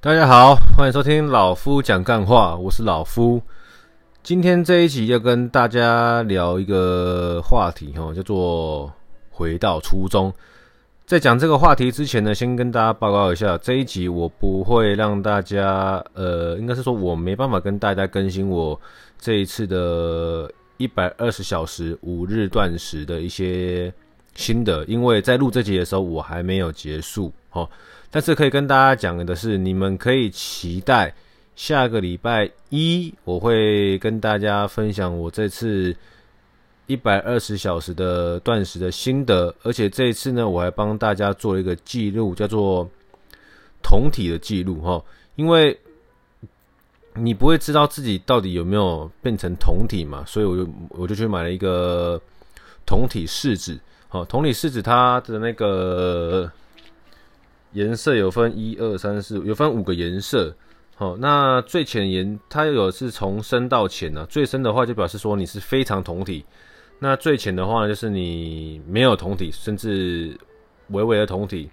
大家好，欢迎收听老夫讲干话，我是老夫。今天这一集要跟大家聊一个话题，哈，叫做回到初衷。在讲这个话题之前呢，先跟大家报告一下，这一集我不会让大家，呃，应该是说我没办法跟大家更新我这一次的一百二十小时五日断食的一些心得，因为在录这集的时候我还没有结束，哦。但是可以跟大家讲的是，你们可以期待下个礼拜一，我会跟大家分享我这次一百二十小时的断食的心得，而且这一次呢，我还帮大家做了一个记录，叫做酮体的记录哈，因为你不会知道自己到底有没有变成酮体嘛，所以我就我就去买了一个酮体试纸，好，酮体试纸它的那个。颜色有分一二三四，有分五个颜色。好，那最浅颜它有是从深到浅呢、啊。最深的话就表示说你是非常酮体，那最浅的话就是你没有酮体，甚至微微的酮体。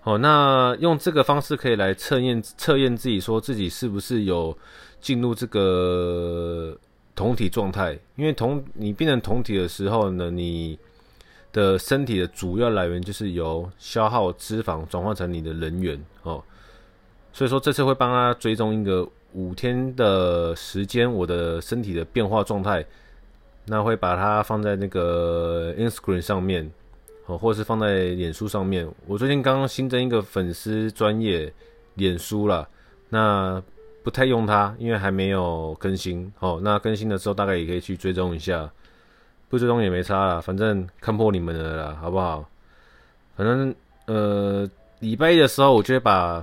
好，那用这个方式可以来测验测验自己，说自己是不是有进入这个酮体状态。因为酮你变成酮体的时候呢，你的身体的主要来源就是由消耗脂肪转换成你的能源哦，所以说这次会帮他追踪一个五天的时间，我的身体的变化状态，那会把它放在那个 Instagram 上面哦，或者是放在脸书上面。我最近刚刚新增一个粉丝专业脸书了，那不太用它，因为还没有更新哦。那更新的时候大概也可以去追踪一下。不追踪也没差啦，反正看破你们了啦，好不好？反正呃，礼拜一的时候，我就会把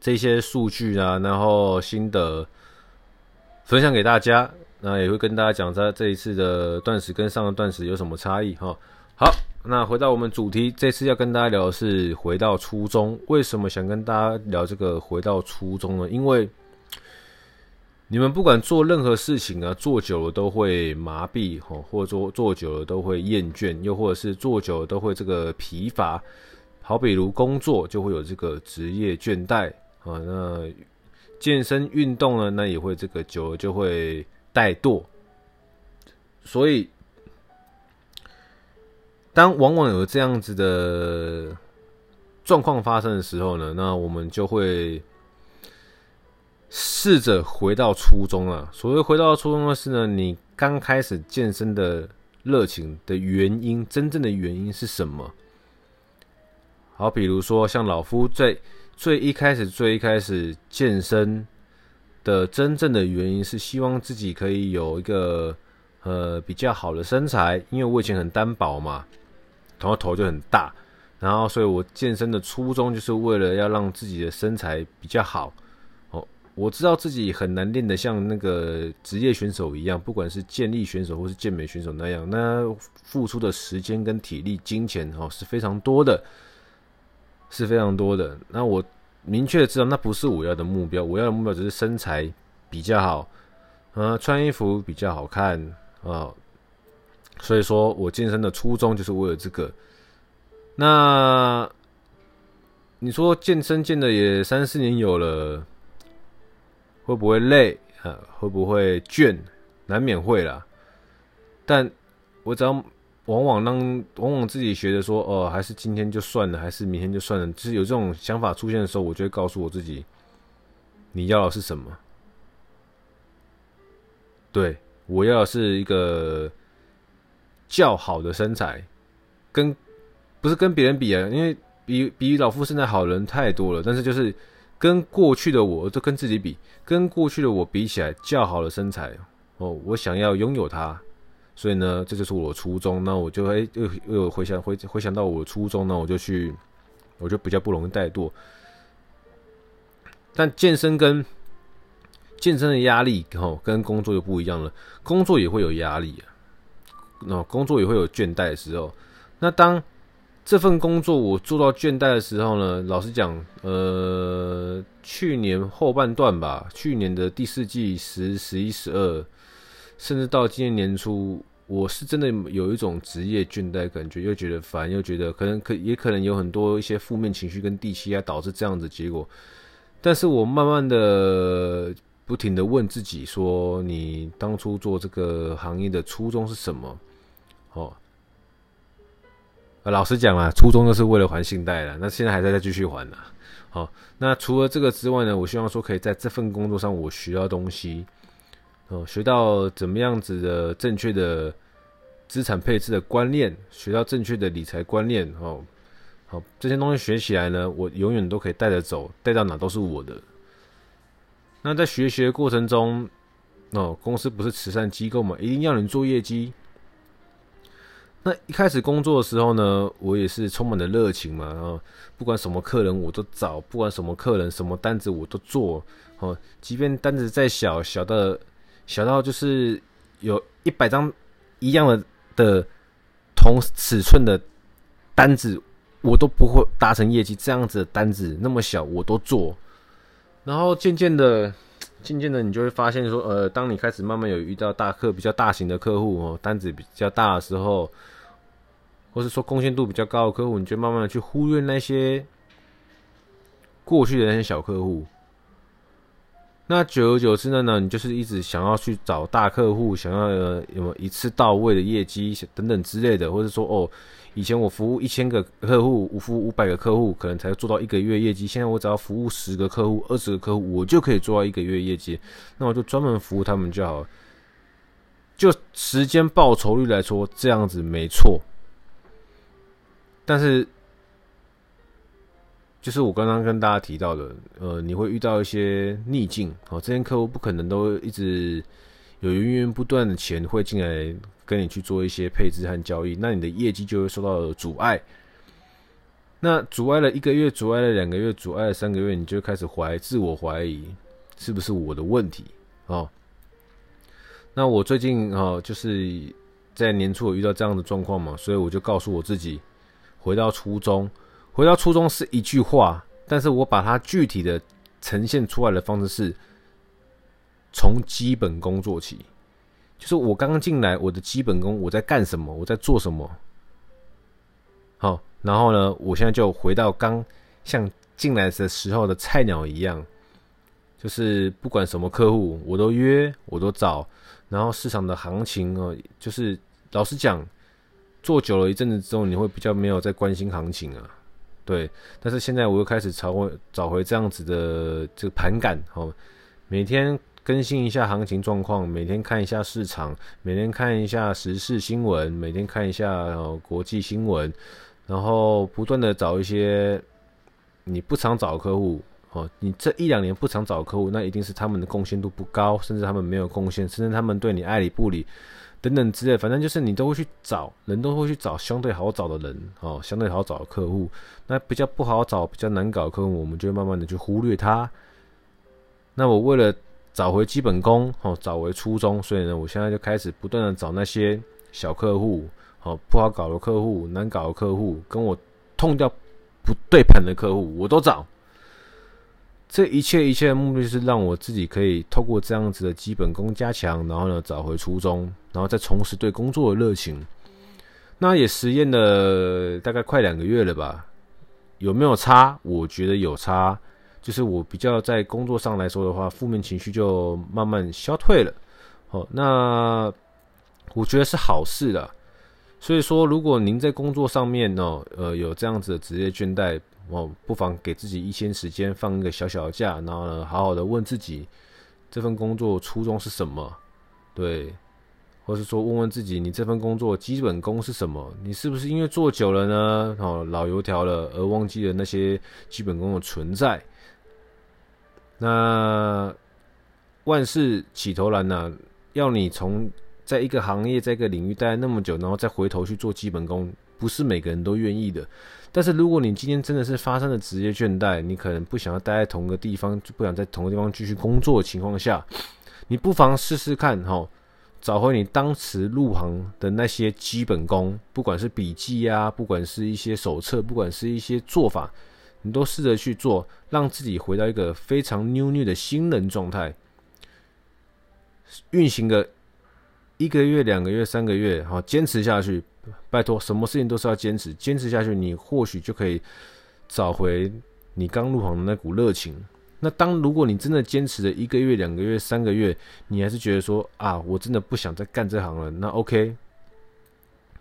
这些数据啊，然后心得分享给大家。那也会跟大家讲，在这一次的断食跟上个断食有什么差异哈。好，那回到我们主题，这次要跟大家聊的是回到初衷。为什么想跟大家聊这个回到初衷呢？因为你们不管做任何事情啊，做久了都会麻痹吼，或者说做久了都会厌倦，又或者是做久了都会这个疲乏。好比如工作就会有这个职业倦怠啊，那健身运动呢，那也会这个久了就会怠惰。所以，当往往有这样子的状况发生的时候呢，那我们就会。试着回到初衷啊！所谓回到初衷的是呢，你刚开始健身的热情的原因，真正的原因是什么？好，比如说像老夫在最一开始、最一开始健身的真正的原因是希望自己可以有一个呃比较好的身材，因为我以前很单薄嘛，然后头就很大，然后所以我健身的初衷就是为了要让自己的身材比较好。我知道自己很难练得像那个职业选手一样，不管是健力选手或是健美选手那样，那付出的时间跟体力、金钱哦是非常多的，是非常多的。那我明确的知道，那不是我要的目标，我要的目标只是身材比较好，呃，穿衣服比较好看啊。所以说我健身的初衷就是为了这个。那你说健身健的也三四年有了。会不会累啊？会不会倦？难免会啦。但我只要往往让往往自己觉得说，哦，还是今天就算了，还是明天就算了。就是有这种想法出现的时候，我就会告诉我自己，你要的是什么？对，我要的是一个较好的身材，跟不是跟别人比啊，因为比比老夫身材好的人太多了，但是就是。跟过去的我，都跟自己比，跟过去的我比起来，较好的身材哦，我想要拥有它，所以呢，这就是我的初衷。那我就会又又回想回回想到我的初衷，那我就去，我就比较不容易怠惰。但健身跟健身的压力哦，跟工作又不一样了。工作也会有压力啊，那工作也会有倦怠的时候。那当这份工作我做到倦怠的时候呢，老实讲，呃，去年后半段吧，去年的第四季十、十一、十二，甚至到今年年初，我是真的有一种职业倦怠感觉，又觉得烦，又觉得可能可也可能有很多一些负面情绪跟地气压导致这样子结果。但是我慢慢的、不停的问自己说：你当初做这个行业的初衷是什么？哦，老实讲啊，初衷就是为了还信贷了。那现在还在再继续还呢。好，那除了这个之外呢，我希望说可以在这份工作上我学到东西，哦，学到怎么样子的正确的资产配置的观念，学到正确的理财观念，哦。好，这些东西学起来呢，我永远都可以带着走，带到哪都是我的。那在学习的过程中，哦，公司不是慈善机构嘛，一定要你做业绩。那一开始工作的时候呢，我也是充满了热情嘛，然后不管什么客人我都找，不管什么客人什么单子我都做。哦，即便单子再小，小的小到就是有一百张一样的的同尺寸的单子。我都不会达成业绩，这样子的单子那么小，我都做。然后渐渐的，渐渐的，你就会发现说，呃，当你开始慢慢有遇到大客、比较大型的客户哦，单子比较大的时候，或是说贡献度比较高的客户，你就慢慢的去忽略那些过去的那些小客户。那久而久之呢，呢，你就是一直想要去找大客户，想要有有一次到位的业绩等等之类的，或者说哦，以前我服务一千个客户，我服务五百个客户，可能才做到一个月业绩。现在我只要服务十个客户、二十个客户，我就可以做到一个月业绩。那我就专门服务他们就好。就时间报酬率来说，这样子没错。但是。就是我刚刚跟大家提到的，呃，你会遇到一些逆境，哦，这些客户不可能都一直有源源不断的钱会进来跟你去做一些配置和交易，那你的业绩就会受到阻碍。那阻碍了一个月，阻碍了两个月，阻碍了三个月，你就开始怀自我怀疑，是不是我的问题？哦，那我最近哦，就是在年初有遇到这样的状况嘛，所以我就告诉我自己，回到初衷。回到初衷是一句话，但是我把它具体的呈现出来的方式是从基本功做起，就是我刚刚进来，我的基本功我在干什么，我在做什么。好，然后呢，我现在就回到刚像进来的时候的菜鸟一样，就是不管什么客户我都约，我都找，然后市场的行情哦，就是老实讲，做久了一阵子之后，你会比较没有在关心行情啊。对，但是现在我又开始找回找回这样子的这个盘感，哦，每天更新一下行情状况，每天看一下市场，每天看一下时事新闻，每天看一下国际新闻，然后不断的找一些你不常找客户，哦，你这一两年不常找客户，那一定是他们的贡献度不高，甚至他们没有贡献，甚至他们对你爱理不理。等等之类，反正就是你都会去找人，都会去找相对好找的人哦，相对好找的客户。那比较不好找、比较难搞的客户，我们就会慢慢的去忽略他。那我为了找回基本功，哦，找回初衷，所以呢，我现在就开始不断的找那些小客户，哦，不好搞的客户、难搞的客户，跟我痛掉不对盘的客户，我都找。这一切一切的目的是让我自己可以透过这样子的基本功加强，然后呢，找回初衷，然后再重拾对工作的热情。那也实验了大概快两个月了吧？有没有差？我觉得有差，就是我比较在工作上来说的话，负面情绪就慢慢消退了。哦，那我觉得是好事的。所以说，如果您在工作上面呢，呃，有这样子的职业倦怠。哦，不妨给自己一些时间，放一个小小的假，然后呢，好好的问自己，这份工作初衷是什么？对，或是说问问自己，你这份工作基本功是什么？你是不是因为做久了呢，哦，老油条了，而忘记了那些基本功的存在？那万事起头难呐、要你从在一个行业、在一个领域待那么久，然后再回头去做基本功，不是每个人都愿意的。但是如果你今天真的是发生了职业倦怠，你可能不想要待在同个地方，就不想在同个地方继续工作的情况下，你不妨试试看哈，找回你当时入行的那些基本功，不管是笔记啊，不管是一些手册，不管是一些做法，你都试着去做，让自己回到一个非常 new new 的新人状态，运行个一个月、两个月、三个月，好，坚持下去。拜托，什么事情都是要坚持，坚持下去，你或许就可以找回你刚入行的那股热情。那当如果你真的坚持了一个月、两个月、三个月，你还是觉得说啊，我真的不想再干这行了，那 OK，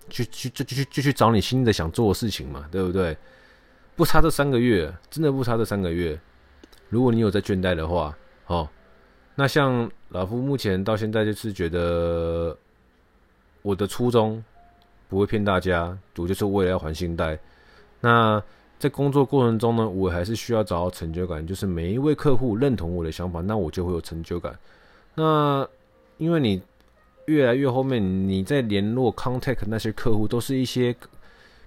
去去就就去就去找你新的想做的事情嘛，对不对？不差这三个月，真的不差这三个月。如果你有在倦怠的话，哦，那像老夫目前到现在就是觉得我的初衷不会骗大家，我就是为了要还信贷。那在工作过程中呢，我还是需要找到成就感，就是每一位客户认同我的想法，那我就会有成就感。那因为你越来越后面，你在联络 contact 那些客户，都是一些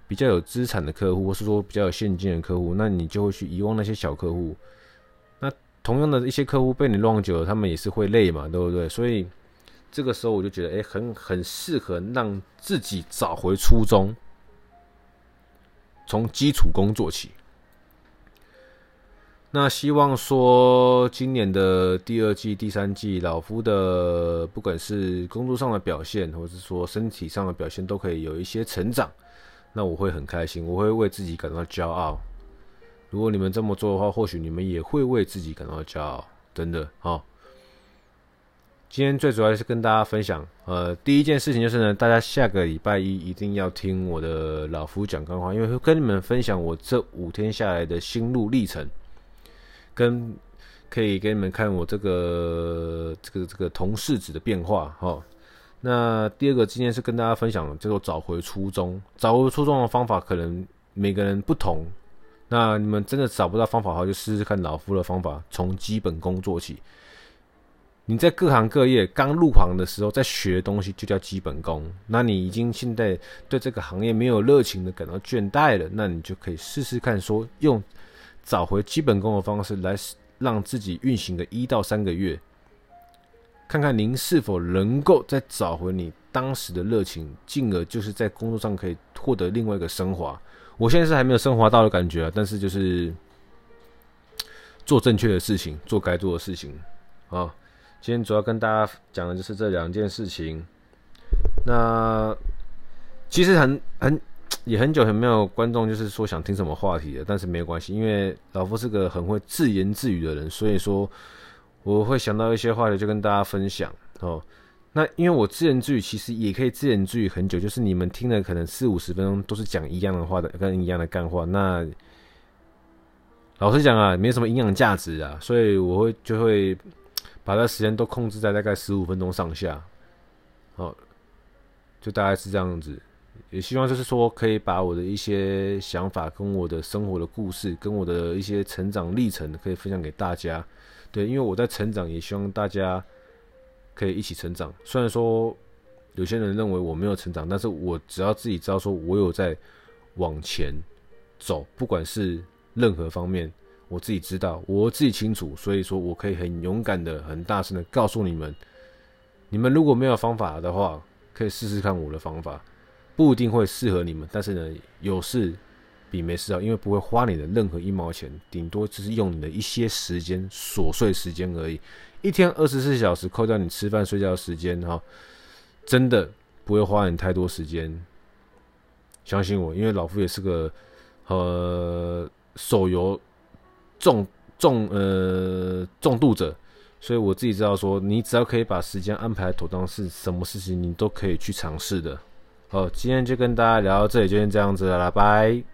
比较有资产的客户，或是说比较有现金的客户，那你就会去遗忘那些小客户。同样的一些客户被你乱久了，他们也是会累嘛，对不对？所以这个时候我就觉得，哎、很很适合让自己找回初衷。从基础工作起，那希望说今年的第二季、第三季，老夫的不管是工作上的表现，或是说身体上的表现，都可以有一些成长。那我会很开心，我会为自己感到骄傲。如果你们这么做的话，或许你们也会为自己感到骄傲。真的，好。今天最主要是跟大家分享，呃，第一件事情就是呢，大家下个礼拜一一定要听我的老夫讲干话，因为会跟你们分享我这五天下来的心路历程，跟可以给你们看我这个这个这个同事子的变化哈。那第二个今天是跟大家分享叫做找回初衷，找回初衷的方法可能每个人不同，那你们真的找不到方法的话，就试试看老夫的方法，从基本功做起。你在各行各业刚入行的时候，在学东西就叫基本功。那你已经现在对这个行业没有热情的感到倦怠了，那你就可以试试看，说用找回基本功的方式来让自己运行个一到三个月，看看您是否能够再找回你当时的热情，进而就是在工作上可以获得另外一个升华。我现在是还没有升华到的感觉啊，但是就是做正确的事情，做该做的事情啊。今天主要跟大家讲的就是这两件事情。那其实很很 也很久很没有观众就是说想听什么话题的，但是没有关系，因为老夫是个很会自言自语的人，所以说我会想到一些话题就跟大家分享哦。那因为我自言自语其实也可以自言自语很久，就是你们听了可能四五十分钟都是讲一样的话的，跟一样的干话。那老实讲啊，没什么营养价值啊，所以我会就会。把这时间都控制在大概十五分钟上下，好，就大概是这样子。也希望就是说，可以把我的一些想法、跟我的生活的故事、跟我的一些成长历程，可以分享给大家。对，因为我在成长，也希望大家可以一起成长。虽然说有些人认为我没有成长，但是我只要自己知道说我有在往前走，不管是任何方面。我自己知道，我自己清楚，所以说我可以很勇敢的、很大声的告诉你们：你们如果没有方法的话，可以试试看我的方法，不一定会适合你们，但是呢，有事比没事好，因为不会花你的任何一毛钱，顶多只是用你的一些时间、琐碎时间而已。一天二十四小时，扣掉你吃饭睡觉的时间，哈，真的不会花你太多时间。相信我，因为老夫也是个呃手游。重重呃重度者，所以我自己知道说，你只要可以把时间安排妥当，是什么事情你都可以去尝试的。好，今天就跟大家聊到这里，就先这样子了啦，拜。